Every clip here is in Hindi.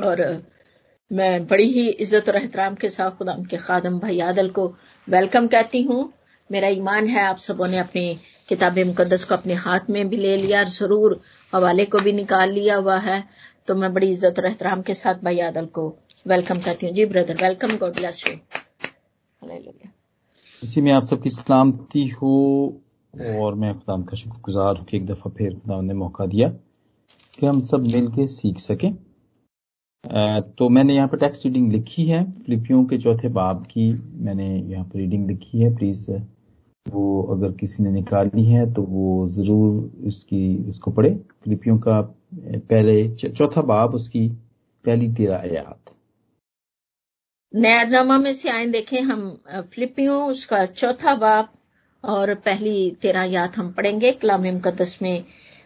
और मैं बड़ी ही इज़्ज़त और एहतराम के साथ खुदा के खादम भाई आदल को वेलकम कहती हूँ। मेरा ईमान है आप सबों ने अपनी किताब मुकदस को अपने हाथ में भी ले लिया और ज़रूर हवाले को भी निकाल लिया हुआ है। तो मैं बड़ी इज़्ज़त और एहतराम के साथ भाई आदल को वेलकम कहती हूँ। जी brother welcome God bless you इसी में आप सबकी सलामती हो और मैं खुदाम का शुक्रगुजार हूँ कि एक दफ़ा फिर खुदा ने मौका दिया कि हम सब मिलके सीख सकें। तो मैंने यहाँ पर टेक्स्ट रीडिंग लिखी है। फिलिपियों के चौथे बाब की मैंने यहाँ पर रीडिंग लिखी है। प्लीज़ वो अगर किसी ने निकाली है तो वो ज़रूर उसकी उसको पढ़े। फिलिपियों का पहले चौथा बाब उसकी पहली तेरह आयात। नया ड्रामा में से आए देखें, हम फिलिपियों उसका चौथा बाब और पहली तेरह याद हम पढ़ेंगे। कलाम मुकदस में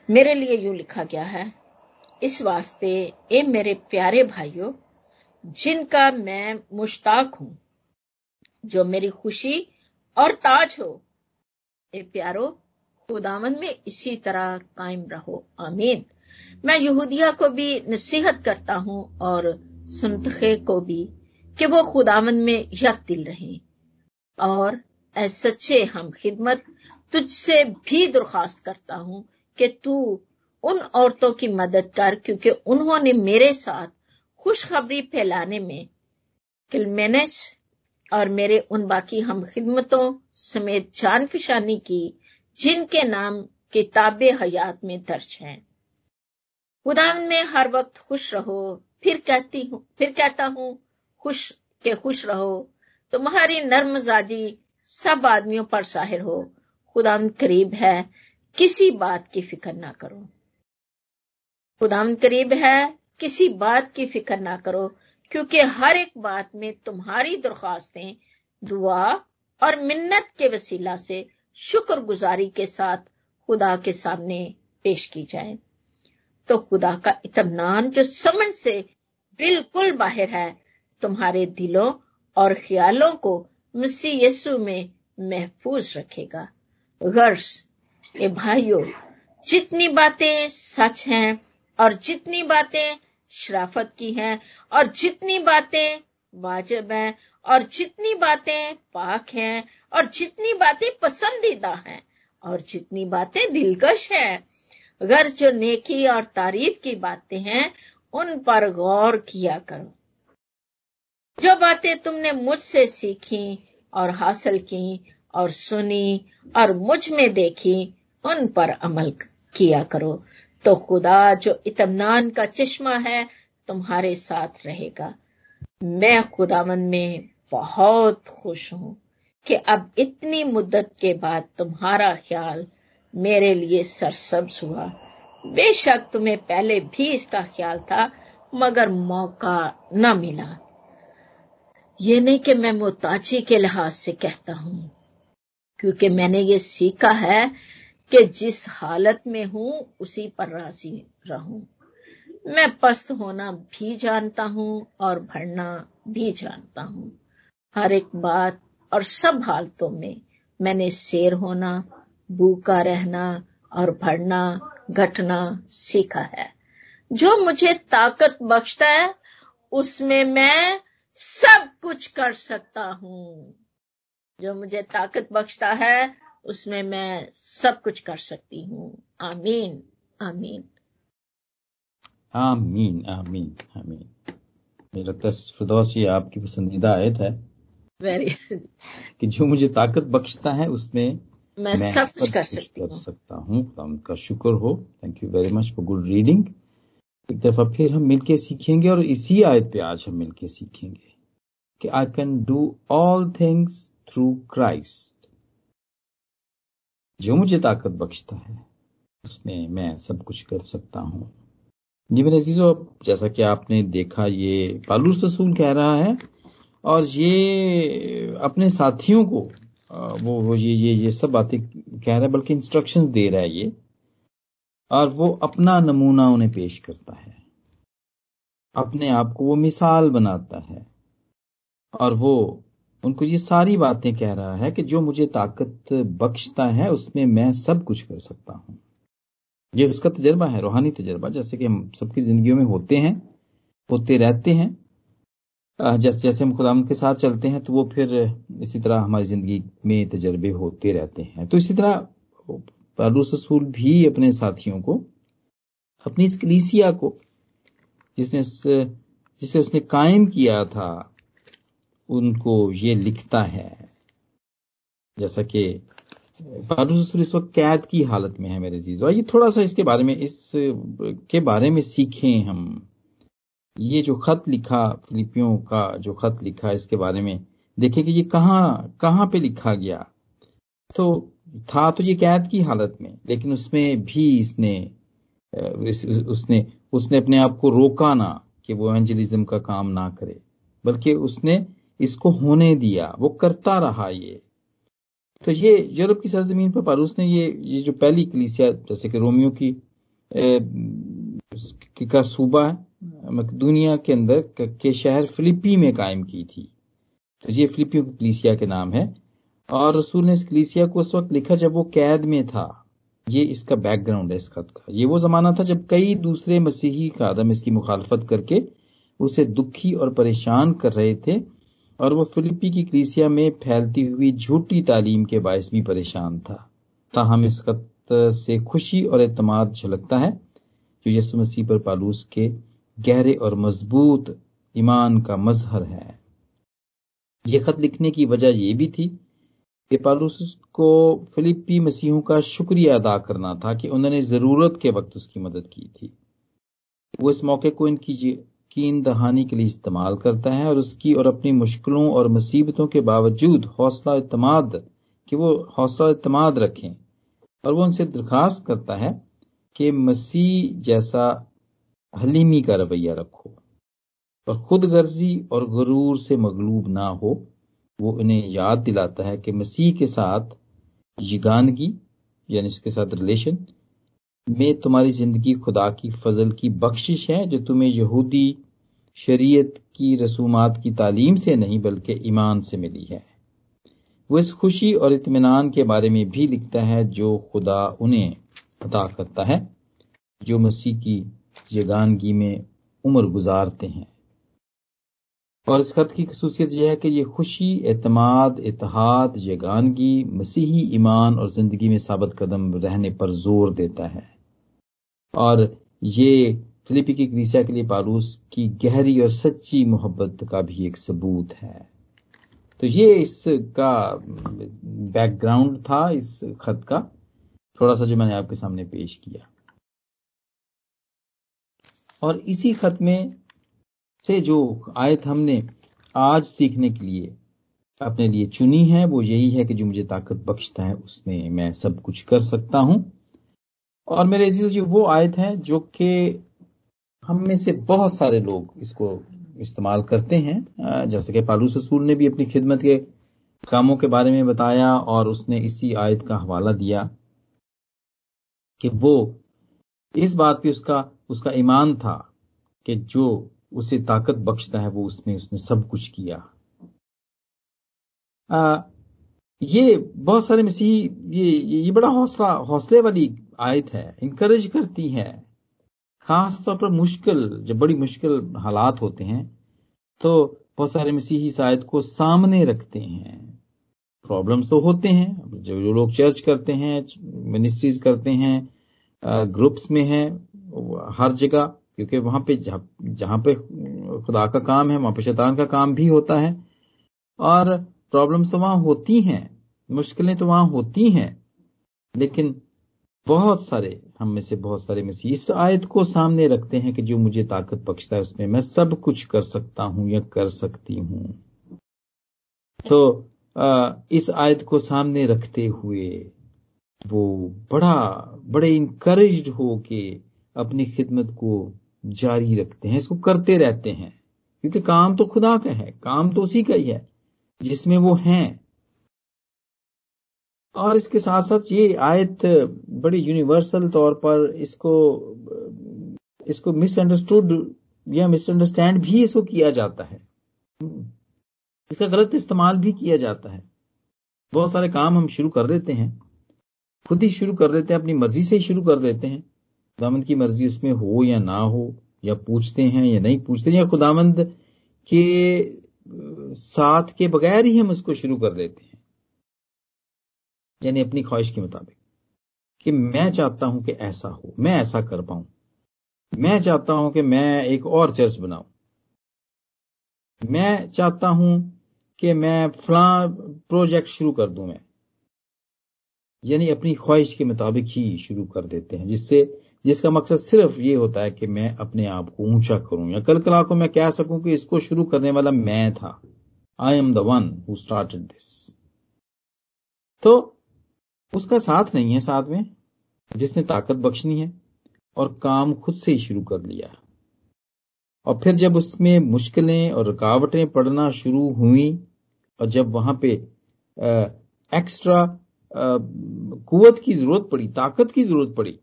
मेरे लिए यू लिखा गया है। इस वास्ते, ए मेरे प्यारे भाइयों, जिनका मैं मुश्ताक हूँ, जो मेरी खुशी और ताज हो, ए प्यारो खुदावन में इसी तरह कायम रहो। आमीन। मैं यहूदिया को भी नसीहत करता हूँ और सुनतखे को भी, कि वो खुदावन में यक दिल रहे। और सच्चे हम खिदमत तुझसे भी दरखास्त करता हूँ, कि तू उन औरतों की मदद कर, क्योंकि उन्होंने मेरे साथ खुशखबरी फैलाने में किलमेनस और मेरे उन बाकी हम खिदमतों समेत जान फिशानी की, जिनके नाम किताब हयात में दर्ज हैं। खुदावन में हर वक्त खुश रहो, फिर कहती हूँ, फिर कहता हूँ, खुश, के खुश रहो। तुम्हारी नर्म जाजी सब आदमियों पर साहिर हो। खुदाम करीब है, किसी बात की फ़िक्र ना करो। खुदाम करीब है, किसी बात की फ़िक्र ना करो, क्योंकि हर एक बात में तुम्हारी दरख्वास्तें दुआ और मिन्नत के वसीला से शुक्रगुजारी के साथ खुदा के सामने पेश की जाए। तो खुदा का इतमान जो समझ से बिल्कुल बाहर है, तुम्हारे दिलों और ख्यालों को मसीह यस्सु में महफूज रखेगा। गर्स ए भाइयों, जितनी बातें सच हैं और जितनी बातें शराफत की हैं, और जितनी बातें वाजिब हैं, और जितनी बातें पाक हैं, और जितनी बातें पसंदीदा हैं, और जितनी बातें दिलकश हैं, अगर जो नेकी और तारीफ़ की बातें हैं, उन पर गौर किया करो। जो बातें तुमने मुझसे सीखी और हासिल की और सुनी और मुझमें देखी, उन पर अमल किया करो। तो खुदा जो इतमान का चश्मा है तुम्हारे साथ रहेगा। मैं खुदावन में बहुत खुश हूँ कि अब इतनी मुद्दत के बाद तुम्हारा ख्याल मेरे लिए सरसब्ज हुआ। बेशक तुम्हें पहले भी इसका ख्याल था, मगर मौका न मिला। ये नहीं कि मैं मोहताजी के लिहाज से कहता हूँ, क्योंकि मैंने ये सीखा है कि जिस हालत में हूँ, उसी पर राज़ी रहूँ। मैं पस्त होना भी जानता हूँ और भरना भी जानता हूँ। हर एक बात और सब हालतों में मैंने शेर होना, भूखा रहना और भरना, घटना सीखा है। जो मुझे ताकत बख्शता है, उसमें मैं सब कुछ कर सकता हूँ। जो मुझे ताकत बख्शता है उसमें मैं सब कुछ कर सकती हूँ। आमीन आमीन। आमीन आमीन आमीन। मेरा तस्फरदौस ये आपकी पसंदीदा आयत है। वेरी कि जो मुझे ताकत बख्शता है उसमें मैं, मैं सब कुछ कर सकती कर सकता हूँ। उनका शुक्र हो। Thank you very much for good reading एक दफ़ा फिर हम मिलके सीखेंगे और इसी आयत पे आज हम मिलके सीखेंगे कि I can do all things through Christ जो मुझे ताकत बख्शता है, उसमें मैं सब कुछ कर सकता हूँ। जी मेरे अजीजों जैसा कि आपने देखा, ये पालूस रसूल कह रहा है, और ये अपने साथियों को वो वो ये ये ये सब बातें कह रहा है, बल्कि इंस्ट्रक्शंस दे रहा है ये, और वो अपना नमूना उन्हें पेश करता है। अपने आप को वो मिसाल बनाता है, और वो उनको ये सारी बातें कह रहा है कि जो मुझे ताकत बख्शता है, उसमें मैं सब कुछ कर सकता हूँ। ये उसका तजर्बा है, रूहानी तजर्बा, जैसे कि हम सबकी जिंदगियों में होते हैं, होते रहते हैं। जैसे जैसे हम खुदा के साथ चलते हैं तो वो फिर इसी तरह हमारी ज़िंदगी में तजर्बे होते रहते हैं। तो इसी तरह पालूस रसूल भी अपने साथियों को, अपनी इस कलीसिया को, जिसने जिसे उसने कायम किया था उनको ये लिखता है। जैसा कि पालूस रसूल इस वक्त कैद की हालत में है मेरे जीजो ये थोड़ा सा इसके बारे में इस के बारे में सीखें हम। ये जो खत लिखा फिलिपियों का जो खत लिखा इसके बारे में देखें कि ये कहाँ कहाँ पे लिखा गया। तो था तो ये कैद की हालत में लेकिन उसमें भी इसने इस, उसने उसने अपने आप को रोका ना कि वो एंजलिज्म का काम ना करे बल्कि उसने इसको होने दिया वो करता रहा ये। तो ये यूरोप की सरजमीन पर पारूस ने ये ये जो पहली कलीसिया जैसे कि रोमियो की ए, का सूबा है दुनिया के अंदर के शहर फिलिपी में कायम की थी। तो ये फिलिपियों की कलीसिया के नाम है। और रसूल ने इस कलीसिया को उस वक्त लिखा जब वो कैद में था। ये इसका बैकग्राउंड है इस खत का। ये वो जमाना था जब कई दूसरे मसीही का आदम इसकी मुखालफत करके उसे दुखी और परेशान कर रहे थे। और वो फिलिपी की कलीसिया में फैलती हुई झूठी तालीम के बायस भी परेशान था। ताहम इस खत से खुशी और एतमाद झलकता है जो यसु मसीह पर पालूस के गहरे और मज़बूत ईमान का मजहर है। यह खत लिखने की वजह यह भी थी कि पालूस को फिलिपी मसीहों का शुक्रिया अदा करना था कि उन्होंने ज़रूरत के वक्त उसकी मदद की थी। वो इस मौके को इनकी कीन दहानी के लिए इस्तेमाल करता है और उसकी और अपनी मुश्किलों और मुसीबतों के बावजूद हौसला इतमाद, कि वो हौसला इतमाद रखें। और वो उनसे दरखास्त करता है कि मसीह जैसा हलीमी का रवैया रखो और खुद गर्जी और गरूर से मगलूब ना हो। वो इन्हें याद दिलाता है कि मसीह के साथ यगानगी, यानी इसके साथ रिलेशन में तुम्हारी ज़िंदगी खुदा की फजल की बख्शिश है, जो तुम्हें यहूदी शरीयत की रसूमात की तालीम से नहीं, बल्कि ईमान से मिली है। वो इस खुशी और इतमान के बारे में भी लिखता है, जो खुदा उन्हें अदा करता है, जो मसीह की यगानगी में उम्र गुजारते हैं। और इस खत की खसूसियत यह है कि यह खुशी, एतमाद इतिहाद यगानगी, मसीही ईमान और ज़िंदगी में साबित कदम रहने पर ज़ोर देता है। और ये फिलिपी की क्रीसिया के लिए पारूस की गहरी और सच्ची मोहब्बत का भी एक सबूत है। तो ये इसका बैकग्राउंड था, इस खत का। थोड़ा सा जो मैंने आपके सामने पेश किया। और इसी खत में से जो आयत हमने आज सीखने के लिए अपने लिए चुनी है, वो यही है कि जो मुझे ताकत बख्शता है, उसमें मैं सब कुछ कर सकता हूँ। और मेरे जो, वो आयत है जो कि हम में से बहुत सारे लोग इसको इस्तेमाल करते हैं। जैसे कि पालू ससूल ने भी अपनी खिदमत के कामों के बारे में बताया और उसने इसी आयत का हवाला दिया कि वो, इस बात पे उसका उसका ईमान था कि जो उसे ताकत बख्शता है वो उसमें उसने सब कुछ किया। आ, ये बहुत सारे मसीह ये ये बड़ा हौसला हौसले वाली आयत है इंकरेज करती है। खास तौर पर मुश्किल जब बड़ी मुश्किल हालात होते हैं तो बहुत सारे मसीही इस आयत को सामने रखते हैं। प्रॉब्लम्स तो होते हैं जो जो लोग चर्च करते हैं मिनिस्ट्रीज करते हैं ग्रुप्स में हैं हर जगह क्योंकि वहाँ पे जहाँ पे खुदा का काम है, वहाँ पे शैतान का काम भी होता है। और प्रॉब्लम्स तो वहाँ होती हैं, मुश्किलें तो वहाँ होती हैं, लेकिन बहुत सारे, हम में से बहुत सारे मसीह इस आयत को सामने रखते हैं कि जो मुझे ताकत बख्शता है, उसमें मैं सब कुछ कर सकता हूँ या कर सकती हूँ। तो इस आयत को सामने रखते हुए वो बड़ा, बड़े इंकरेज हो के अपनी खिदमत को जारी रखते हैं, इसको करते रहते हैं। क्योंकि काम तो खुदा का है, काम तो उसी का ही है, जिसमें वो हैं। और इसके साथ साथ ये आयत बड़ी यूनिवर्सल तौर पर इसको इसको मिसअंडरस्टूड या मिसअंडरस्टैंड भी इसको किया जाता है। इसका गलत इस्तेमाल भी किया जाता है। बहुत सारे काम हम शुरू कर देते हैं, खुद ही शुरू कर देते हैं, अपनी मर्ज़ी से ही शुरू कर देते हैं। दामन की मर्ज़ी उसमें हो या ना हो, या पूछते हैं या नहीं पूछते या खुदामंद के साथ के बगैर ही हम उसको शुरू कर देते हैं। यानी अपनी ख्वाहिश के मुताबिक कि मैं चाहता हूँ कि ऐसा हो, मैं ऐसा कर पाऊँ। मैं चाहता हूँ कि मैं एक और चर्च बनाऊँ। मैं चाहता हूँ कि मैं फला प्रोजेक्ट शुरू कर दूँ मैं। यानी अपनी ख्वाहिश के मुताबिक ही शुरू कर देते हैं, जिससे जिसका मकसद सिर्फ़ ये होता है कि मैं अपने आप को ऊँचा करूँ, या कल कला को मैं कह सकूँ कि इसको शुरू करने वाला मैं था। I am the one who started this तो उसका साथ नहीं है साथ में, जिसने ताकत बख्शनी है और काम खुद से ही शुरू कर लिया और फिर जब उसमें मुश्किलें और रुकावटें पड़ना शुरू हुई, और जब वहाँ पे एक्स्ट्रा कुवत की ज़रूरत पड़ी, ताकत की ज़रूरत पड़ी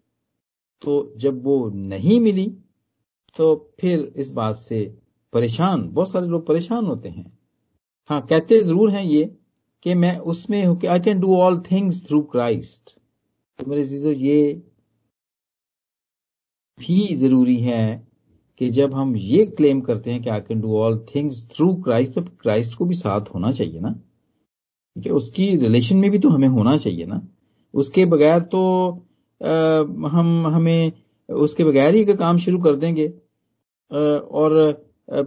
तो जब वो नहीं मिली तो फिर इस बात से परेशान, बहुत सारे लोग परेशान होते हैं। हाँ कहते ज़रूर हैं ये कि मैं उसमें हूँ कि I can do all things through Christ तो मेरे चीज़ों ये भी ज़रूरी है कि जब हम ये क्लेम करते हैं कि I can do all things through Christ तो क्राइस्ट को भी साथ होना चाहिए ना। कि उसकी रिलेशन में भी तो हमें होना चाहिए ना। उसके बगैर तो हम, हमें उसके बगैर ही अगर काम शुरू कर देंगे और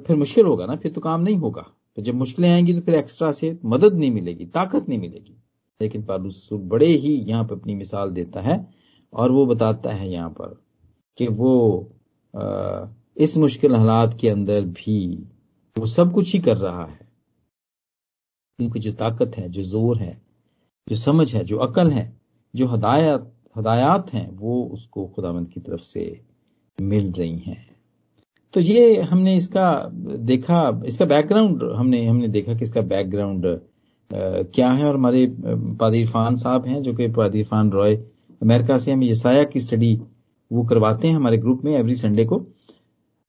फिर मुश्किल होगा ना, फिर तो काम नहीं होगा। तो जब मुश्किलें आएँगी तो फिर एक्स्ट्रा से मदद नहीं मिलेगी, ताकत नहीं मिलेगी। लेकिन पालूस बड़े ही यहाँ पर अपनी मिसाल देता है, और वो बताता है यहाँ पर कि वो इस मुश्किल हालात के अंदर भी वो सब कुछ ही कर रहा है। उनकी जो ताकत है, जो ज़ोर है, जो समझ है, जो अकल है, जो हदायत हदायत हैं वो उसको खुदावंद की तरफ़ से मिल रही हैं। तो ये हमने इसका देखा इसका बैकग्राउंड हमने हमने देखा कि इसका बैकग्राउंड क्या है। और हमारे पादी इरफान साहब हैं जो कि पादी इरफान रॉय अमेरिका से हम यसाया की स्टडी वो करवाते हैं हमारे ग्रुप में एवरी संडे को।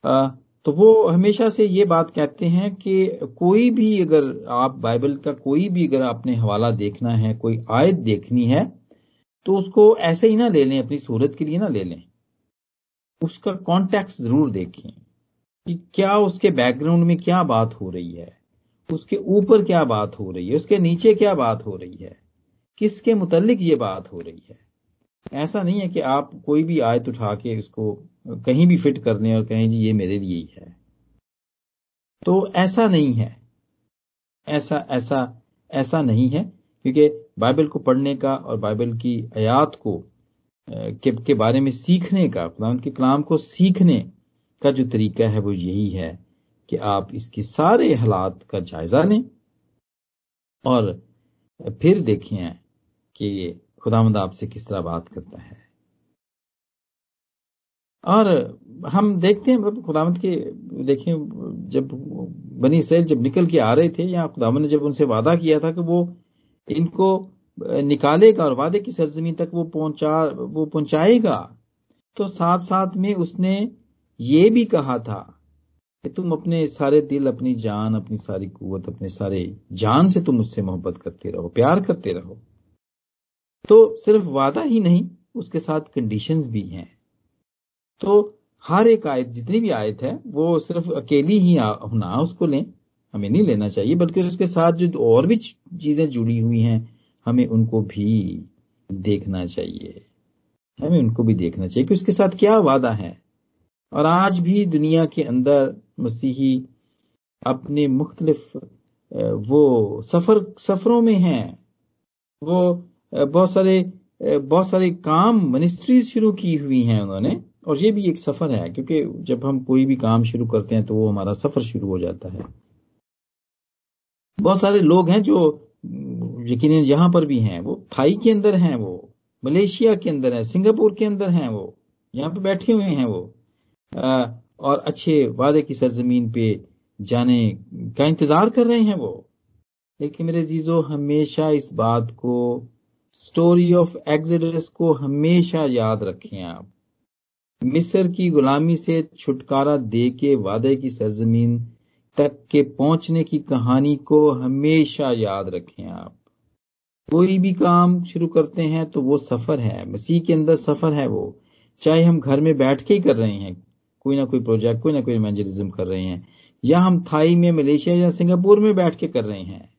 आ, तो वो हमेशा से ये बात कहते हैं कि कोई भी अगर आप बाइबल का कोई भी अगर आपने हवाला देखना है कोई आयत देखनी है तो उसको ऐसे ही ना ले लें, अपनी सूरत के लिए ना ले लें। उसका कॉन्टेक्स्ट ज़रूर देखें कि क्या उसके बैकग्राउंड में क्या बात हो रही है, उसके ऊपर क्या बात हो रही है, उसके नीचे क्या बात हो रही है, किसके मुतलिक ये बात हो रही है। ऐसा नहीं है कि आप कोई भी आयत उठा के उसको कहीं भी फिट करने और कहें, जी, ये मेरे लिए ही है। तो ऐसा नहीं है। ऐसा ऐसा ऐसा नहीं है, क्योंकि बाइबल को पढ़ने का और बाइबल की आयात को के, के बारे में सीखने का खुदा के कलाम को सीखने का जो तरीका है वो यही है कि आप इसके सारे हालात का जायजा लें और फिर देखें कि खुदामंद आपसे किस तरह बात करता है। और हम देखते हैं मतलब खुदामंद के देखें जब बनी इसराइल जब निकल के आ रहे थे या खुदामंद ने जब उनसे वादा किया था कि वो इनको निकालेगा और वादे की सरजमीन तक वो पहुँचा, वो पहुंचाएगा। तो साथ साथ में उसने ये भी कहा था कि तुम अपने सारे दिल, अपनी जान, अपनी सारी कुवत, अपने सारे जान से तुम उससे मोहब्बत करते रहो, प्यार करते रहो। तो सिर्फ़ वादा ही नहीं, उसके साथ कंडीशंस भी हैं। तो हर एक आयत, जितनी भी आयत है, वो सिर्फ़ अकेली ही ना उसको लें। हमें नहीं लेना चाहिए, बल्कि उसके साथ जो और भी चीज़ें जुड़ी हुई हैं, हमें उनको भी देखना चाहिए। हमें उनको भी देखना चाहिए कि उसके साथ क्या वादा है। और आज भी दुनिया के अंदर मसीही अपने मुख्तलिफ़, वो सफ़र, सफरों में हैं। वो, बहुत सारे बहुत सारे काम मिनिस्ट्रीज शुरू की हुई हैं उन्होंने, और ये भी एक सफ़र है, क्योंकि जब हम कोई भी काम शुरू करते हैं तो वो हमारा सफ़र शुरू हो जाता है। बहुत सारे लोग हैं जो यकीन यहाँ पर भी हैं वो थाई के अंदर हैं वो मलेशिया के अंदर है सिंगापुर के अंदर हैं वो यहाँ पे बैठे हुए हैं वो। आ, और अच्छे वादे की सरजमीन पे जाने का इंतज़ार कर रहे हैं वो। लेकिन मेरे जीजो हमेशा इस बात को स्टोरी ऑफ़ एक्सिडस को हमेशा याद रखें आप। मिस्र की गुलामी से छुटकारा दे के वादे की सरजमीन तक के पहुँचने की कहानी को हमेशा याद रखें आप। कोई भी काम शुरू करते हैं तो वो सफ़र है, मसीह के अंदर सफ़र है वो। चाहे हम घर में बैठ के ही कर रहे हैं, कोई ना कोई प्रोजेक्ट कोई ना कोई इवेंजलिज्म कर रहे हैं, या हम थाई में, मलेशिया या सिंगापुर में बैठ के कर रहे हैं,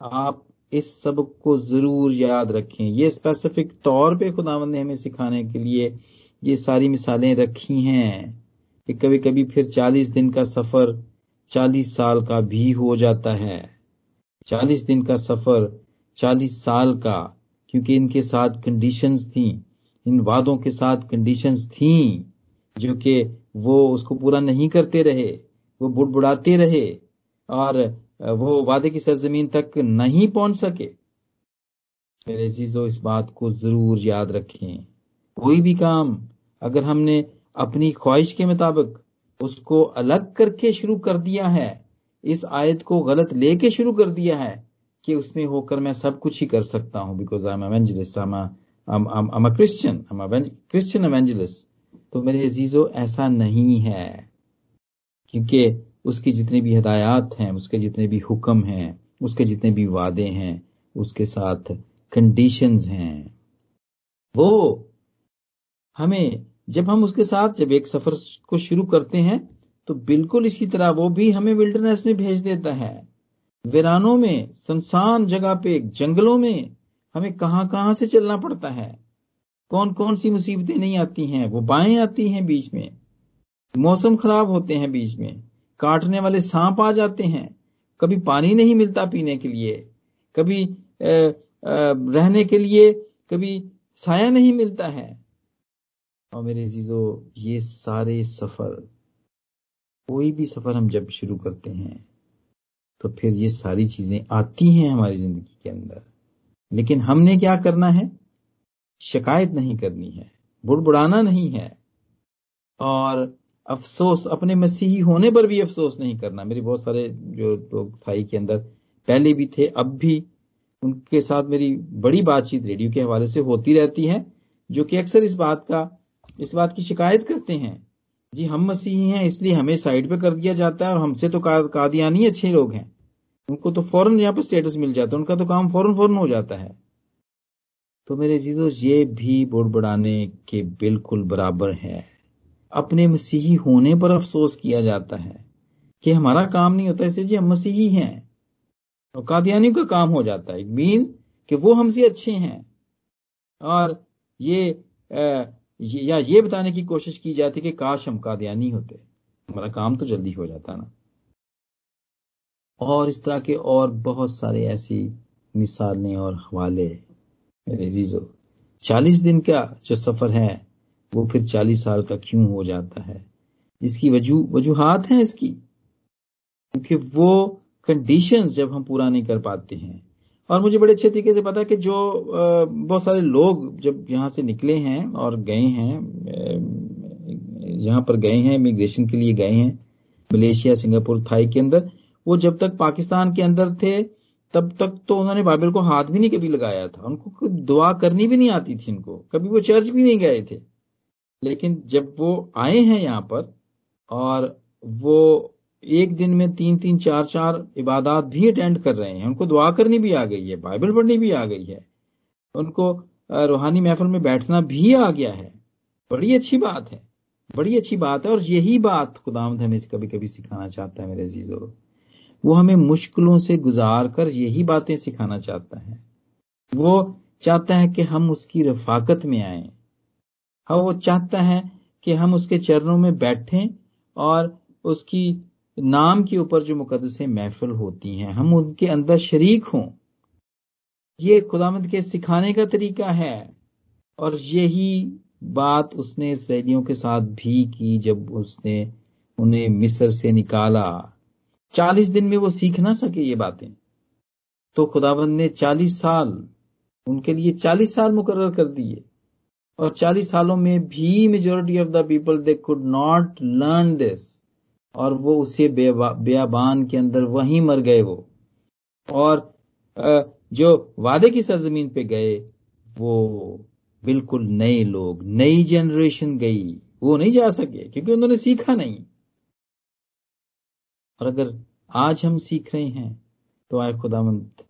आप इस सबको ज़रूर याद रखें। ये स्पेसिफिक तौर पे खुदावंद ने हमें सिखाने के लिए ये सारी मिसालें रखी हैं कि कभी कभी फिर चालीस दिन का सफ़र चालीस साल का भी हो जाता है। चालीस दिन का सफ़र चालीस साल का, क्योंकि इनके साथ कंडीशंस थी। इन वादों के साथ कंडीशंस थी, जो कि वो उसको पूरा नहीं करते रहे, वो बुड़बुड़ाते रहे, और वो वादे की सरजमीन तक नहीं पहुँच सके। मेरे जीजो इस बात को ज़रूर याद रखें। कोई भी काम अगर हमने अपनी ख्वाहिश के मुताबिक उसको अलग करके शुरू कर दिया है। इस आयत को गलत लेके शुरू कर दिया है कि उसमें होकर मैं सब कुछ ही कर सकता हूँ because I am evangelist I am Christian तो मेरे अजीजों, ऐसा नहीं है, क्योंकि उसकी जितनी भी हदायत हैं, उसके जितने भी हुक्म हैं, उसके जितने भी वादे हैं, उसके साथ कंडीशंस हैं। वो हमें जब हम उसके साथ जब एक सफ़र को शुरू करते हैं तो बिल्कुल इसी तरह वो भी हमें विल्डरनेस में भेज देता है। वीरानों में, सुनसान जगह पे, जंगलों में हमें कहाँ कहाँ से चलना पड़ता है? कौन कौन सी मुसीबतें नहीं आती हैं? वो बाएँ आती हैं बीच में। मौसम खराब होते हैं बीच में। काटने वाले सांप आ जाते हैं। कभी पानी नहीं मिलता पीने के लिए। कभी रहने के लिए कभी साया नहीं मिलता है। और मेरे जीजो ये सारे सफ़र, कोई भी सफ़र हम जब शुरू करते हैं तो फिर ये सारी चीज़ें आती हैं हमारी ज़िंदगी के अंदर। लेकिन हमने क्या करना है? शिकायत नहीं करनी है, बुड़बुड़ाना नहीं है। और अफसोस, अपने मसीही होने पर भी अफसोस नहीं करना। मेरे बहुत सारे जो लोग थाई के अंदर पहले भी थे, अब भी, उनके साथ मेरी बड़ी बातचीत रेडियो के हवाले से होती रहती है, जो कि अक्सर इस बात का इस बात की शिकायत करते हैं। जी, हम मसीही हैं, इसलिए हमें साइड पे कर दिया जाता है और हमसे तो कादियानी अच्छे लोग हैं। उनको तो फ़ौरन यहाँ पर स्टेटस मिल जाता है, उनका तो काम फ़ौरन फ़ौरन हो जाता है। तो मेरे जीजो ये भी बुड़बुड़ाने के बिल्कुल बराबर है। अपने मसीही होने पर अफसोस किया जाता है कि हमारा काम नहीं होता, इसलिए जी हम मसीही हैं। और कादियानियों का काम हो जाता है। मीन कि वो हमसे अच्छे हैं। और ये ये, या बताने की कोशिश की जाती कि काश हम कादियानी होते। हमारा काम तो जल्दी हो जाता ना। और इस तरह के और बहुत सारे ऐसी मिसालें और हवाले मेरे जीजो चालीस दिन का जो सफ़र है वो फिर चालीस साल का क्यों हो जाता है? इसकी वज़ू वजूहत हैं इसकी। क्योंकि वो कंडीशंस जब हम पूरा नहीं कर पाते हैं और मुझे बड़े अच्छे तरीके से पता है कि जो बहुत सारे लोग जब यहाँ से निकले हैं और गए हैं यहाँ पर गए हैं इमिग्रेशन के लिए गए हैं, मलेशिया, सिंगापुर, थाई के अंदर, वो जब तक पाकिस्तान के अंदर थे, तब तक तो उन्होंने बाइबल को हाथ भी नहीं कभी लगाया था। उनको दुआ करनी भी नहीं आती थी उनको कभी वो चर्च भी नहीं गए थे। लेकिन जब वो आए हैं यहाँ पर और वो एक दिन में तीन तीन, चार चार इबादत भी अटेंड कर रहे हैं। उनको दुआ करनी भी आ गई है बाइबल पढ़नी भी आ गई है। उनको रूहानी महफिल में बैठना भी आ गया है। बड़ी अच्छी बात है, बड़ी अच्छी बात है। और यही बात खुदामद हमें कभी कभी सिखाना चाहता है मेरे अजीजों। वो हमें मुश्किलों से गुजार कर यही बातें सिखाना चाहता है। वो चाहता है कि हम उसकी रफाकत में आए। हाँ वो चाहता है कि हम उसके चरणों में बैठें और उसकी नाम के ऊपर जो मुकदस महफिल होती हैं, हम उनके अंदर शरीक हों। ये खुदामद के सिखाने का तरीका है, और यही बात उसने इसराइलियों के साथ भी की जब उसने उन्हें मिस्र से निकाला। चालीस दिन में वो सीख ना सके ये बातें। तो खुदाबंद ने चालीस साल, उनके लिए चालीस साल मुकर कर दिए। और चालीस सालों में भी majority of the people they could not learn this और वो उसे बेयाबान के अंदर वहीं मर गए वो। और जो वादे की सरजमीन पे गए, वो बिल्कुल नए लोग, नई जनरेशन गई। वो नहीं जा सके, क्योंकि उन्होंने सीखा नहीं। और अगर आज हम सीख रहे हैं तो आए खुदामंद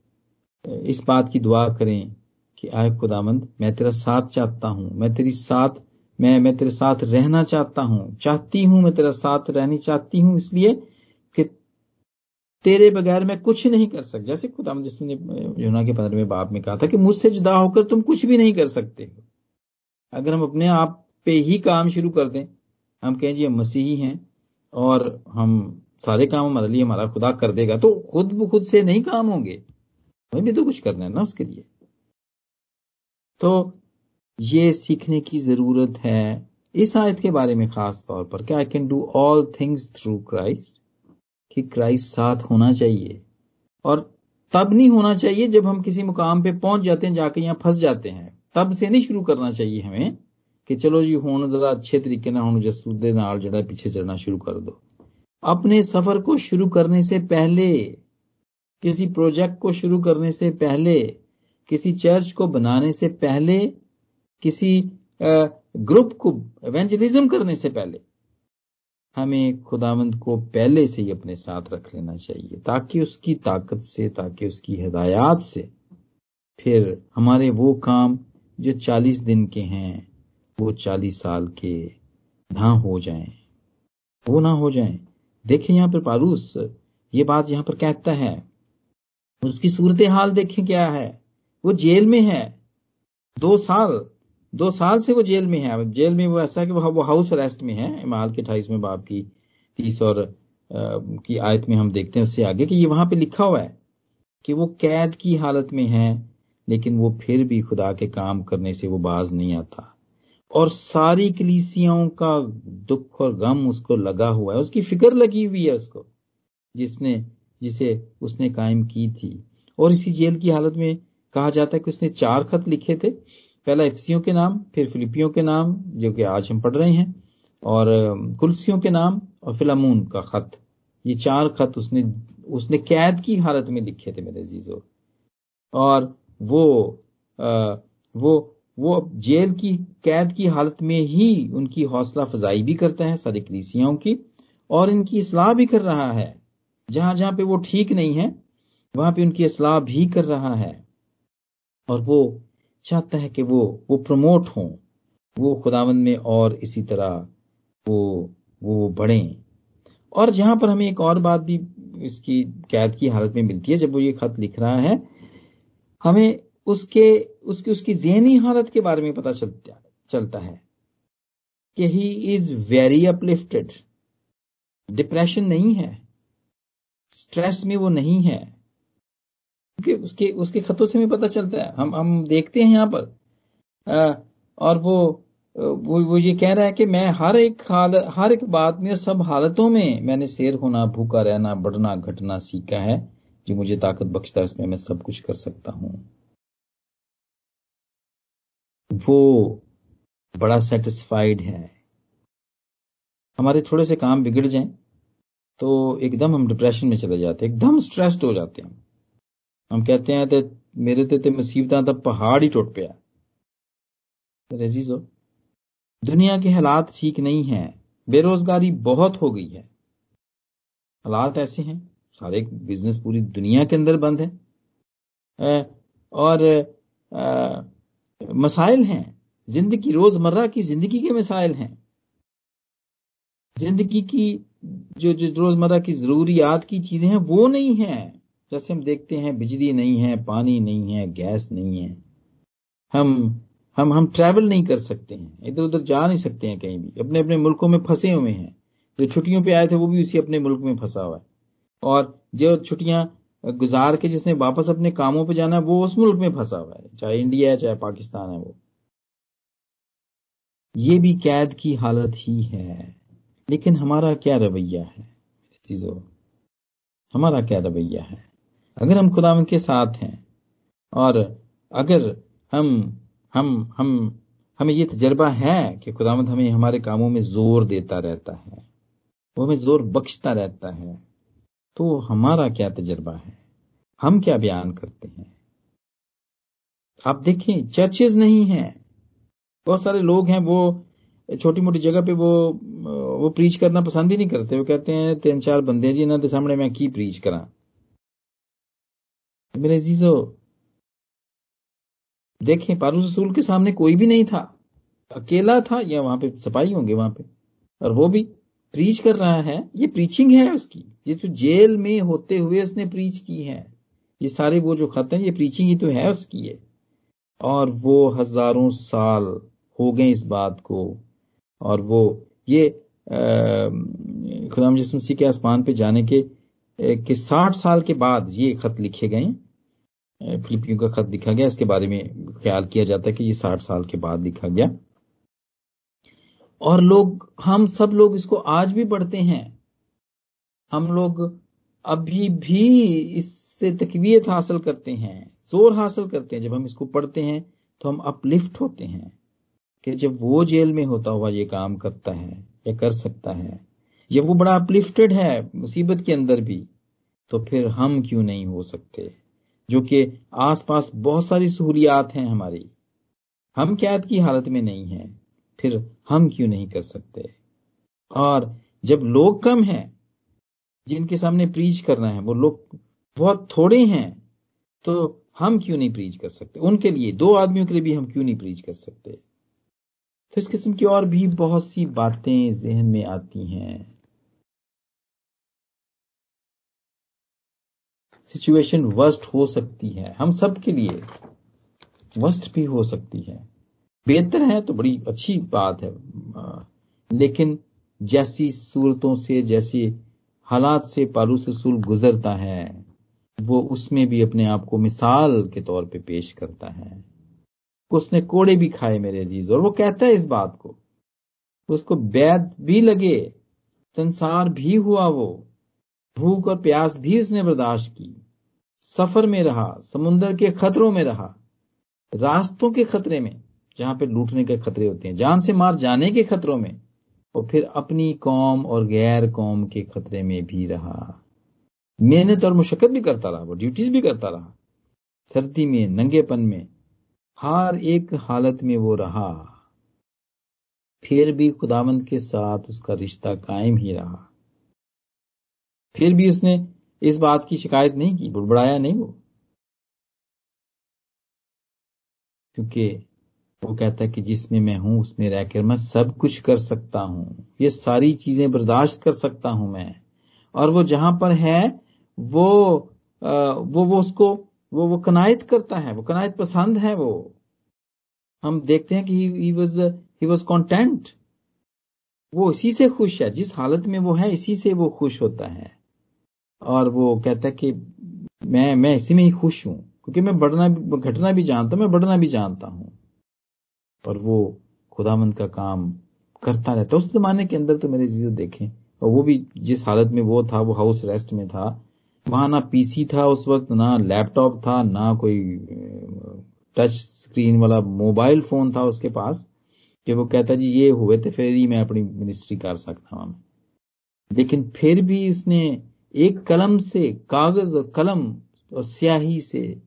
इस बात की दुआ करें कि आए खुदामंद मैं तेरा साथ चाहता हूँ, मैं तेरी साथ मैं मैं तेरे साथ रहना चाहता हूँ। चाहती हूँ मैं तेरा साथ रहनी, चाहती हूँ इसलिए कि तेरे बगैर मैं कुछ नहीं कर सकता जैसे खुदा जिसने यूना के पंद्रहवें बाप में कहा था कि मुझसे जुदा होकर तुम कुछ भी नहीं कर सकते हो। अगर हम अपने आप पे ही काम शुरू कर दें, हम कहें जी हम मसीही हैं और हम सारे काम हमारे लिए हमारा खुदा कर देगा तो खुद ब खुद से नहीं काम होंगे। हमें भी तो कुछ करना है ना उसके लिए। तो ये सीखने की जरूरत है इस आयत के बारे में खास तौर पर कि I can do all things through Christ कि क्राइस्ट साथ होना चाहिए और तब नहीं होना चाहिए जब हम किसी मुकाम पे पहुंच जाते हैं जाके यहां फंस जाते हैं तब से नहीं शुरू करना चाहिए हमें कि चलो जी हूं जरा अच्छे तरीके ना हूं जसूद ਦੇ ਨਾਲ ਜਿਹੜਾ ਪਿੱਛੇ ਚੜਨਾ ਸ਼ੁਰੂ ਕਰ ਦੋ अपने सफर को शुरू करने से पहले किसी प्रोजेक्ट को शुरू करने से पहले किसी चर्च को बनाने से पहले किसी ग्रुप को एवेंजलिज्म करने से पहले हमें खुदावंद को पहले से ही अपने साथ रख लेना चाहिए, ताकि उसकी ताकत से, ताकि उसकी हिदायत से फिर हमारे वो काम जो चालीस दिन के हैं, वो चालीस साल के ना हो जाएँ। वो ना हो जाएँ। देखें यहाँ पर पारूस, ये बात यहाँ पर कहता है, उसकी सूरत हाल देखें क्या है? वो जेल में है। दो साल दो साल से वो जेल में है। जेल में वो ऐसा कि वो हाउस अरेस्ट में है, इमाल के अठाईसवें बाब की तीस और की आयत में हम देखते हैं उससे आगे कि ये वहाँ पे लिखा हुआ है कि वो कैद की हालत में है, लेकिन वो फिर भी खुदा के काम करने से वो बाज नहीं आता। और सारी कलीसियाओं का दुख और गम उसको लगा हुआ है। उसकी फ़िक्र लगी हुई है उसको, जिसने, जिसे उसने कायम की थी। और इसी जेल की हालत में कहा जाता है कि उसने चार खत लिखे थे। पहला इफ्सियों के नाम फिर फिलिपियों के नाम जो कि आज हम पढ़ रहे हैं और कुलसियों के नाम और फिलामून का खत। ये चार खत उसने उसने कैद की हालत में लिखे थे मेरे जीजो और वो आ, वो वो जेल की कैद की हालत में ही उनकी हौसला फजाई भी करता है सारी कलीसियाओं की और इनकी असलाह भी कर रहा है। जहाँ जहाँ पे वो ठीक नहीं है वहाँ पे उनकी असलाह भी कर रहा है। और वो चाहता है कि वो वो प्रमोट हो, वो खुदावंद में और इसी तरह वो वो बढ़े। और जहाँ पर हमें एक और बात भी इसकी कैद की हालत में मिलती है, जब वो ये खत लिख रहा है, हमें उसके, उसकी उसकी जहनी हालत के बारे में पता चलता चलता है कि he is very uplifted depression नहीं है। स्ट्रेस में वो नहीं है। क्योंकि उसके उसके खतों से हमें पता चलता है। हम हम देखते हैं यहाँ पर। आ, और वो वो वो ये कह रहा है कि मैं हर एक हाल हर एक बात में सब हालतों में मैंने शेर होना भूखा रहना बढ़ना घटना सीखा है जो मुझे ताकत बख्शता है उसमें मैं सब कुछ कर सकता हूँ। वो बड़ा सेटिस्फाइड है। हमारे थोड़े से काम बिगड़ जाएँ तो एकदम हम डिप्रेशन में चले जाते हैं एकदम स्ट्रेस्ड हो जाते हैं हम कहते हैं तो मेरे ते ते मुसीबत तो पहाड़ ही टुट पाया। रेजीजो दुनिया के हालात ठीक नहीं है, बेरोजगारी बहुत हो गई है। हालात ऐसे हैं, सारे बिज़नेस पूरी दुनिया के अंदर बंद है। और मसाइल हैं, ज़िंदगी, रोज़मर्रा की ज़िंदगी के मसाइल हैं। ज़िंदगी की, जो जो रोज़मर्रा की जरूरियात की चीज़ें हैं, वो नहीं है। जैसे हम देखते हैं, बिजली नहीं है, पानी नहीं है, गैस नहीं है। हम हम हम ट्रैवल नहीं कर सकते हैं। इधर उधर जा नहीं सकते हैं कहीं भी। अपने अपने मुल्कों में फंसे हुए हैं। जो छुट्टियों पे आए थे, वो भी उसी अपने मुल्क में फंसा हुआ है। और जो छुट्टियाँ गुजार के जिसने वापस अपने कामों पे जाना है, वो उस मुल्क में फंसा हुआ है। चाहे इंडिया है, चाहे पाकिस्तान है वो। ये भी कैद की हालत ही है। लेकिन हमारा क्या रवैया है? चीज़ों, हमारा क्या रवैया है? अगर हम खुदा के साथ हैं और अगर हम हम हम, हमें ये तजर्बा है कि खुदावंत हमें हमारे कामों में ज़ोर देता रहता है, वो हमें ज़ोर बख्शता रहता है तो हमारा क्या तजर्बा है? हम क्या बयान करते हैं? आप देखें चर्चेज नहीं है। बहुत सारे लोग हैं, वो छोटी मोटी जगह पे वो वो प्रीच करना पसंद ही नहीं करते। वो कहते हैं तीन चार बंदे जी इन्हों के सामने मैं की प्रीच करा। मेरे जीजो देखें पारू रसूल के सामने कोई भी नहीं था। अकेला था, या वहाँ पे सपाई होंगे वहाँ पे। और वो भी प्रीच कर रहा है। ये प्रीचिंग है उसकी। ये तो जेल में होते हुए उसने प्रीच की है। ये सारे वो जो खत हैं, ये प्रीचिंग ही तो है उसकी है और वो हज़ारों साल हो गए इस बात को। और वो, ये खुदाम मसीह के आसमान पे जाने कि साठ साल के बाद ये खत लिखे गए। फिलिपियों का खत लिखा गया। इसके बारे में ख्याल किया जाता है कि ये साठ साल के बाद लिखा गया। और लोग, हम सब लोग इसको आज भी पढ़ते हैं। हम लोग अभी भी इससे तकवीत हासिल करते हैं, ज़ोर हासिल करते हैं। जब हम इसको पढ़ते हैं तो हम अपलिफ्ट होते हैं कि जब वो जेल में होता हुआ ये काम करता है या कर सकता है या वो बड़ा अपलिफ्टेड है मुसीबत के अंदर भी तो फिर हम क्यों नहीं हो सकते? जो कि आसपास बहुत सारी सहूलियात हैं हमारी। हम कैद की हालत में नहीं हैं, फिर हम क्यों नहीं कर सकते? और जब लोग कम हैं, जिनके सामने प्रीच करना है, वो लोग बहुत थोड़े हैं तो हम क्यों नहीं प्रीच कर सकते? उनके लिए, दो आदमियों के लिए भी हम क्यों नहीं प्रीच कर सकते? तो इस किस्म की और भी बहुत सी बातें जहन में आती हैं। सिचुएशन वर्स्ट हो सकती है। हम सब के लिए वर्स्ट भी हो सकती है। बेहतर है तो बड़ी अच्छी बात है लेकिन जैसी सूरतों से, जैसी हालात से पालूस रसूल गुजरता है, वो उसमें भी अपने आप को मिसाल के तौर पे पेश करता है। उसने कोड़े भी खाए मेरे अज़ीज़, और वो कहता है इस बात को। उसको बैद भी लगे, संसार भी हुआ वो, भूख और प्यास भी उसने बर्दाश्त की। सफ़र में रहा समुन्दर के खतरों में रहा, रास्तों के खतरे में, जहाँ पे लूटने के खतरे होते हैं, जान से मार जाने के खतरों में, और फिर अपनी कौम और गैर कौम के खतरे में भी रहा। मेहनत और मुशक्कत भी करता रहा, वो ड्यूटीज़ भी करता रहा। सर्दी में, नंगेपन में, हर एक हालत में वो रहा। फिर भी खुदावंत के साथ उसका रिश्ता कायम ही रहा। फिर भी उसने इस बात की शिकायत नहीं की बुड़बड़ाया नहीं वो? क्योंकि वो कहता है कि जिसमें मैं हूँ उसमें रहकर मैं सब कुछ कर सकता हूँ। ये सारी चीज़ें बर्दाश्त कर सकता हूँ मैं। और वो जहाँ पर है वो आ, वो वो उसको वो वो कनायत करता है वो कनायत पसंद है वो। हम देखते हैं कि he was he was content वो इसी से खुश है जिस हालत में वो है इसी से वो खुश होता है। और वो कहता है कि मैं मैं इसी में ही खुश हूँ, क्योंकि मैं बढ़ना घटना भी जानता हूँ, मैं बढ़ना भी जानता हूँ। और वो खुदामंद का काम करता रहता उस जमाने के अंदर तो मेरे चीज़ों देखें, और वो भी जिस हालत में वो था, वो हाउस रेस्ट में था, वहाँ ना पीसी था उस वक्त, ना लैपटॉप था, ना कोई टच स्क्रीन वाला मोबाइल फ़ोन था उसके पास, कि वो कहता जी ये हुए थे, फिर ही मैं अपनी मिनिस्ट्री कर सकता हूँ। लेकिन फिर भी उसने एक कलम से, कागज़ और कलम और स्याही से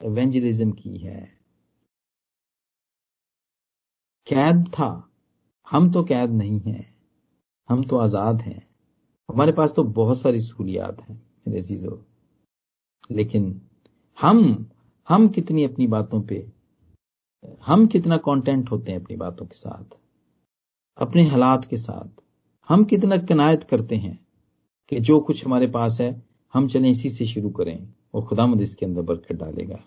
एवेंजलिज्म की है। कैद था। हम तो कैद नहीं हैं। हम तो आज़ाद हैं। हमारे पास तो बहुत सारी सहूलियात हैं मेरे चीज़ों लेकिन हम हम कितनी अपनी बातों पे, हम कितना कंटेंट होते हैं अपनी बातों के साथ, अपने हालात के साथ, हम कितना कनायत करते हैं। कि जो कुछ हमारे पास है, हम चले इसी से शुरू करें। और खुदामंद इसके अंदर बरकत डालेगा।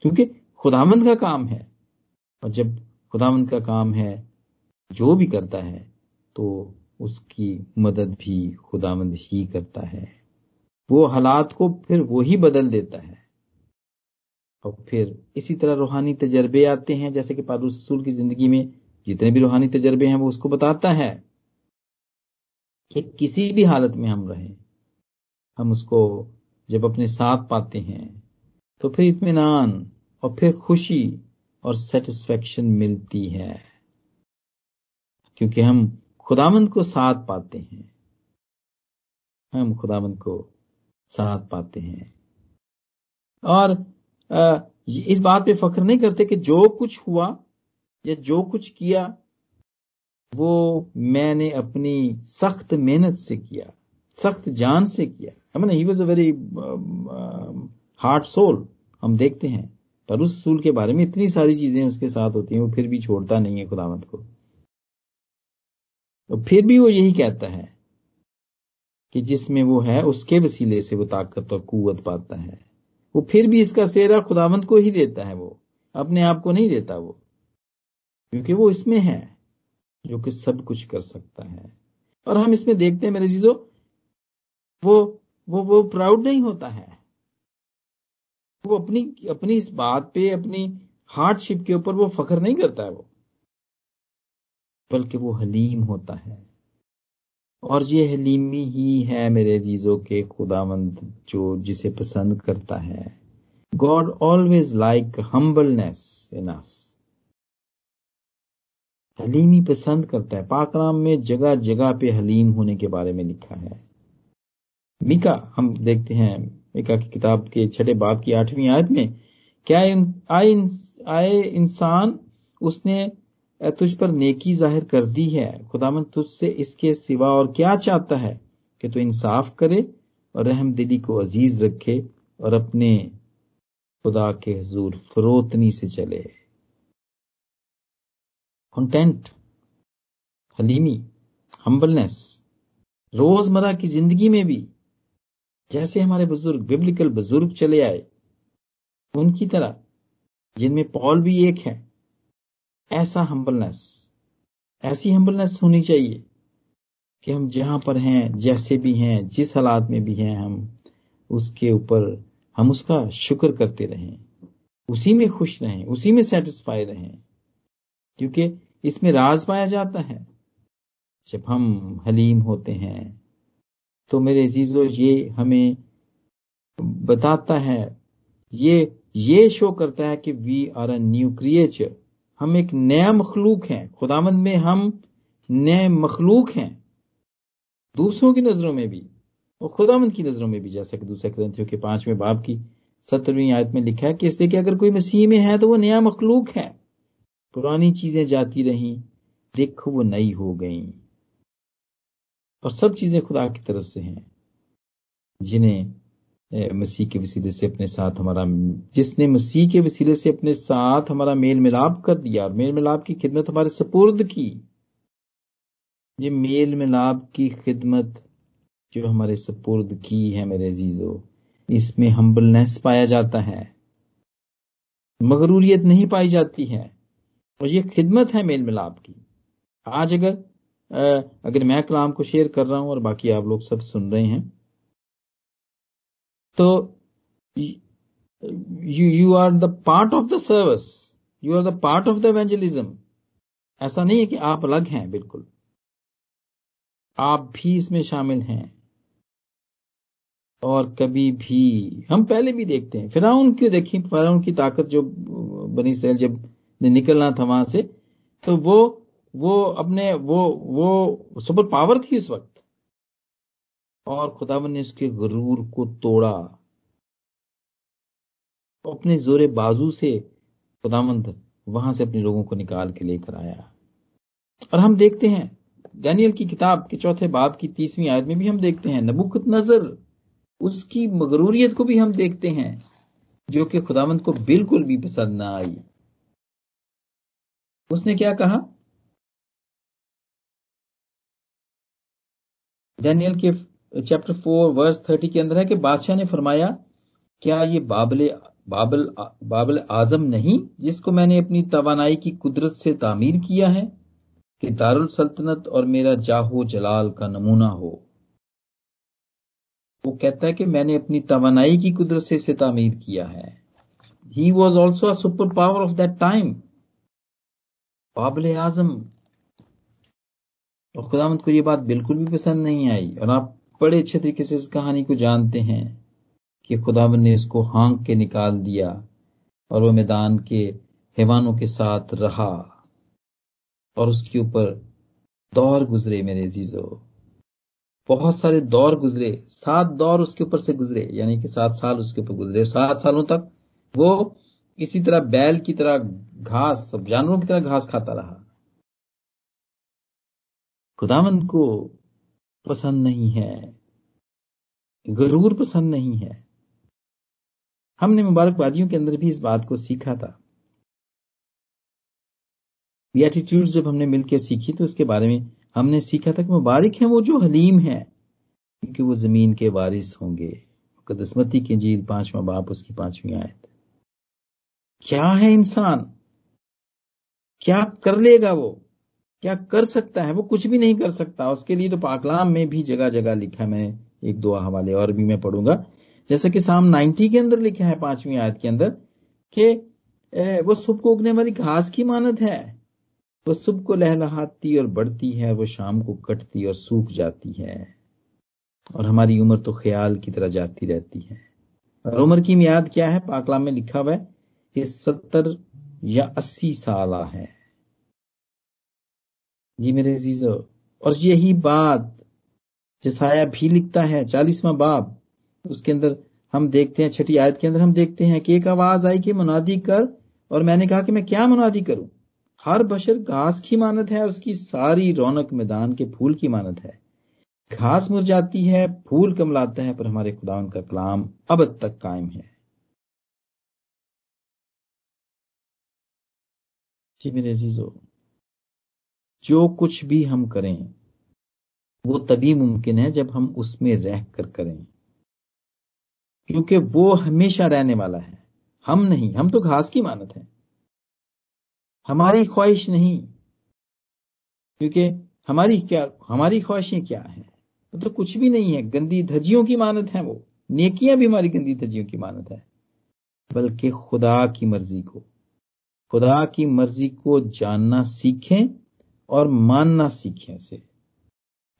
क्योंकि खुदामंद का काम है। और जब खुदामंद का काम है, जो भी करता है तो उसकी मदद भी खुदामंद ही करता है। वो हालात को फिर वो ही बदल देता है। और फिर इसी तरह रूहानी तजर्बे आते हैं, जैसे कि पारू रसूल की ज़िंदगी में जितने भी रूहानी तजर्बे हैं, वो उसको बताता है। कि किसी भी हालत में हम रहें, हम उसको जब अपने साथ पाते हैं तो फिर इतमान और फिर खुशी और सेटिस्फेक्शन मिलती है। क्योंकि हम खुदामंद को साथ पाते हैं। हम खुदामंद को साथ पाते हैं। और इस बात पे फख्र नहीं करते कि जो कुछ हुआ या जो कुछ किया वो मैंने अपनी सख्त मेहनत से किया, सख्त जान से किया। Mean he was a very hard soul हम देखते हैं। पर उस सूल के बारे में इतनी सारी चीज़ें उसके साथ होती हैं, वो फिर भी छोड़ता नहीं है खुदावंत को। तो फिर भी वो यही कहता है कि जिसमें वो है, उसके वसीले से वो ताकत और कुवत पाता है। वो फिर भी इसका सेहरा खुदावंत को ही देता है वो, अपने आप को नहीं देता वो, क्योंकि वो इसमें है। जो कि सब कुछ कर सकता है। और हम इसमें देखते हैं मेरे चीज़ों वो वो वो प्राउड नहीं होता है। वो अपनी अपनी इस बात पे, अपनी हार्डशिप के ऊपर वो फख्र नहीं करता है वो। बल्कि वो हलीम होता है। और ये हलीमी ही है मेरे जीजों के खुदावंद जो जिसे पसंद करता है। God always like humbleness in us हलीमी पसंद करता है। पाकराम में जगह जगह पे हलीम होने के बारे में लिखा है। मिका, हम देखते हैं मिका की किताब के छठे बाप की आठवीं आयत में, क्या आए आए इंसान उसने तुझ पर नेकी ज़ाहिर कर दी है? खुदामन तुझसे इसके सिवा और क्या चाहता है कि तू इंसाफ करे और रहम दिली को अज़ीज़ रखे और अपने खुदा के हजूर फरोतनी से चले। कंटेंट हलीमी हम्बलनेस रोज़मर्रा की ज़िंदगी में भी, जैसे हमारे बुज़ुर्ग बिब्लिकल बुज़ुर्ग चले आए, उनकी तरह, जिनमें पॉल भी एक है, ऐसा हम्बलनेस ऐसी हम्बलनेस होनी चाहिए, कि हम जहाँ पर हैं, जैसे भी हैं, जिस हालात में भी हैं हम, उसके ऊपर हम उसका शुक्र करते रहें, उसी में खुश रहें, उसी में सेटिस्फाई रहें, क्योंकि इसमें राज पाया जाता है। जब हम हलीम होते हैं तो मेरे अजीजो ये हमें बताता है, ये ये शो करता है कि we are a new creature हम एक नया मखलूक हैं। खुदामंद में हम नए मखलूक हैं। दूसरों की नज़रों में भी, और खुदामंद की नज़रों में भी, जैसा कि दूसरे ग्रंथियों के पाँचवें बाब की सत्रहवीं आयत में लिखा है कि इसलिए कि अगर कोई मसीह में है तो वो नया मखलूक है। पुरानी चीज़ें जाती रही, देखो वो नई हो गई। और सब चीज़ें खुदा की तरफ़ से हैं, जिन्हें मसीह के वसीले से अपने साथ हमारा, जिसने मसीह के वसीले से अपने साथ हमारा मेल मिलाप कर दिया, और मेल मिलाप की खिदमत हमारे सपुर्द की। ये मेल मिलाप की खिदमत जो हमारे सपुर्द की है मेरे अजीजो, इसमें हम्बलनेस पाया जाता है। मगरूरियत नहीं पाई जाती है। और ये खिदमत है मेल मिलाप की। आज अगर अगर मैं कलाम को शेयर कर रहा हूँ और बाकी आप लोग सब सुन रहे हैं तो you you are the part of the service you are the part of the evangelism ऐसा नहीं है कि आप अलग हैं, बिल्कुल। आप भी इसमें शामिल हैं। और कभी भी, हम पहले भी देखते हैं। फिर की देखें? फिर की ताकत जो, बनी सैल जब निकलना था वहाँ से तो वो वो अपने, वो वो सुपर पावर थी उस वक्त। और खुदावन ने उसके गरूर को तोड़ा। अपने जोरे बाजू से खुदामंद वहाँ से अपने लोगों को निकाल के लेकर आया। और हम देखते हैं डैनियल की किताब के चौथे बाब की तीसवीं आयत में भी हम देखते हैं नबुकत नज़र उसकी मगरूरियत को भी हम देखते हैं, जो कि खुदामंद को बिल्कुल भी पसंद ना आई। उसने क्या कहा? डैनियल के चैप्टर फोर वर्स थर्टी के अंदर है कि बादशाह ने फरमाया, क्या ये बाबल बाबल बाबल आज़म नहीं, जिसको मैंने अपनी तवानाई की कुदरत से तामीर किया है, कि दारुल सल्तनत और मेरा जाहो जलाल का नमूना हो? वो कहता है कि मैंने अपनी तवानाई की कुदरत से इसे तामीर किया है। He was also super power of that time बाबल आज़म और खुदामद को ये बात बिल्कुल भी पसंद नहीं आई। और आप बड़े अच्छे तरीके से इस कहानी को जानते हैं कि खुदामद ने इसको हाँक के निकाल दिया और वो मैदान के हैवानों के साथ रहा और उसके ऊपर दौर गुजरे मेरे जीजो बहुत सारे दौर गुजरे, सात दौर उसके ऊपर से गुजरे, यानी कि सात साल उसके ऊपर गुजरे। सात सालों तक वो इसी तरह बैल की तरह घास, सब जानवरों की तरह घास खाता रहा। खुदावंद को पसंद नहीं है, गरूर पसंद नहीं है। हमने मुबारकबादियों के अंदर भी इस बात को सीखा था। एटीट्यूड जब हमने मिलकर सीखी तो उसके बारे में हमने सीखा था कि मुबारक है वो जो हलीम है, क्योंकि वो ज़मीन के वारिस होंगे। कदसमती की जील पांचवा बाप, उसकी पांचवी आयत। क्या है इंसान? क्या कर लेगा वो? क्या कर सकता है? वो कुछ भी नहीं कर सकता। उसके लिए तो पाकलाम में भी जगह जगह लिखा है मैं एक दो हवाले और भी मैं पढ़ूँगा। जैसा कि साम 90 के अंदर लिखा है पांचवी आयत के अंदर कि वो सुबह को उगने वाली घास की मानत है। वो सुबह को लहलहाती और बढ़ती है, वो शाम को कटती और सूख जाती है। और हमारी उम्र तो ख्याल की तरह जाती रहती है। और उम्र की मियाद क्या है? पाकलाम में लिखा हुआ है कि सत्तर या अस्सी साल है। जी मेरे अजीजो, और यही बात जसाया भी लिखता है, चालीसवा बाब, उसके अंदर हम देखते हैं, छठी आयत के अंदर हम देखते हैं कि एक आवाज़ आई कि मुनादी कर, और मैंने कहा कि मैं क्या मुनादी करूँ? हर बशर घास की मानत है और उसकी सारी रौनक मैदान के फूल की मानत है। घास मुर जाती है, फूल कमलाता है, पर हमारे खुदा का कलाम अब तक कायम है। जी मेरे अजीजो, जो कुछ भी हम करें, वो तभी मुमकिन है जब हम उसमें रह कर। करें क्योंकि वो हमेशा रहने वाला है। हम नहीं, हम तो घास की मानत है। हमारी ख्वाहिश नहीं। क्योंकि हमारी क्या, हमारी ख्वाहिशें क्या है? वो तो कुछ भी नहीं है। गंदी धजियों की मानत है वो। नेकियाँ भी हमारी गंदी धजियों की मानत है। बल्कि खुदा की मर्ज़ी को। खुदा की मर्ज़ी को जानना सीखें और मानना सीखें से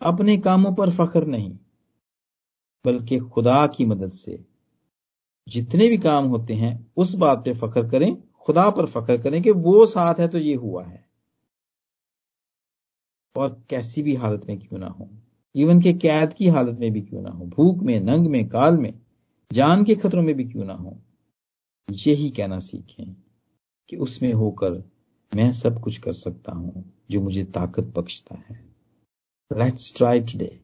अपने कामों पर फख्र नहीं, बल्कि खुदा की मदद से। जितने भी काम होते हैं, उस बात पे फख्र करें, खुदा पर फख्र करें कि वो साथ है तो ये हुआ है। और कैसी भी हालत में क्यों ना हो, इवन के कैद की हालत में भी क्यों ना हो, भूख में, नंग में, काल में, जान के खतरों में भी क्यों ना हो, यही कहना सीखें। कि उसमें होकर मैं सब कुछ कर सकता हूँ जो मुझे ताकत बख्शता है। लेट्स ट्राई टुडे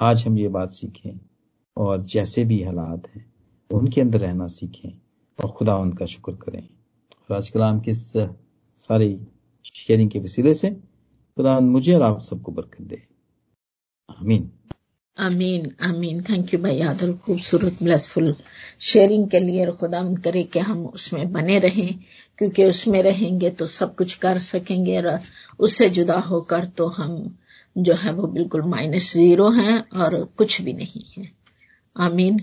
आज हम ये बात सीखें और जैसे भी हालात हैं, उनके अंदर रहना सीखें और खुदा उनका शुक्र करें। और आज कलाम की सारी शेयरिंग के वसीले से खुदा मुझे और आप सबको बरकत दे। आमीन। आमीन आमीन। थैंक यू भाई आदर, खूबसूरत ब्लेसफुल शेयरिंग के लिए और खुदा करे कि हम उसमें बने रहें, क्योंकि उसमें रहेंगे तो सब कुछ कर सकेंगे और उससे जुदा होकर तो हम जो है वो बिल्कुल माइनस ज़ीरो हैं और कुछ भी नहीं है। आमीन।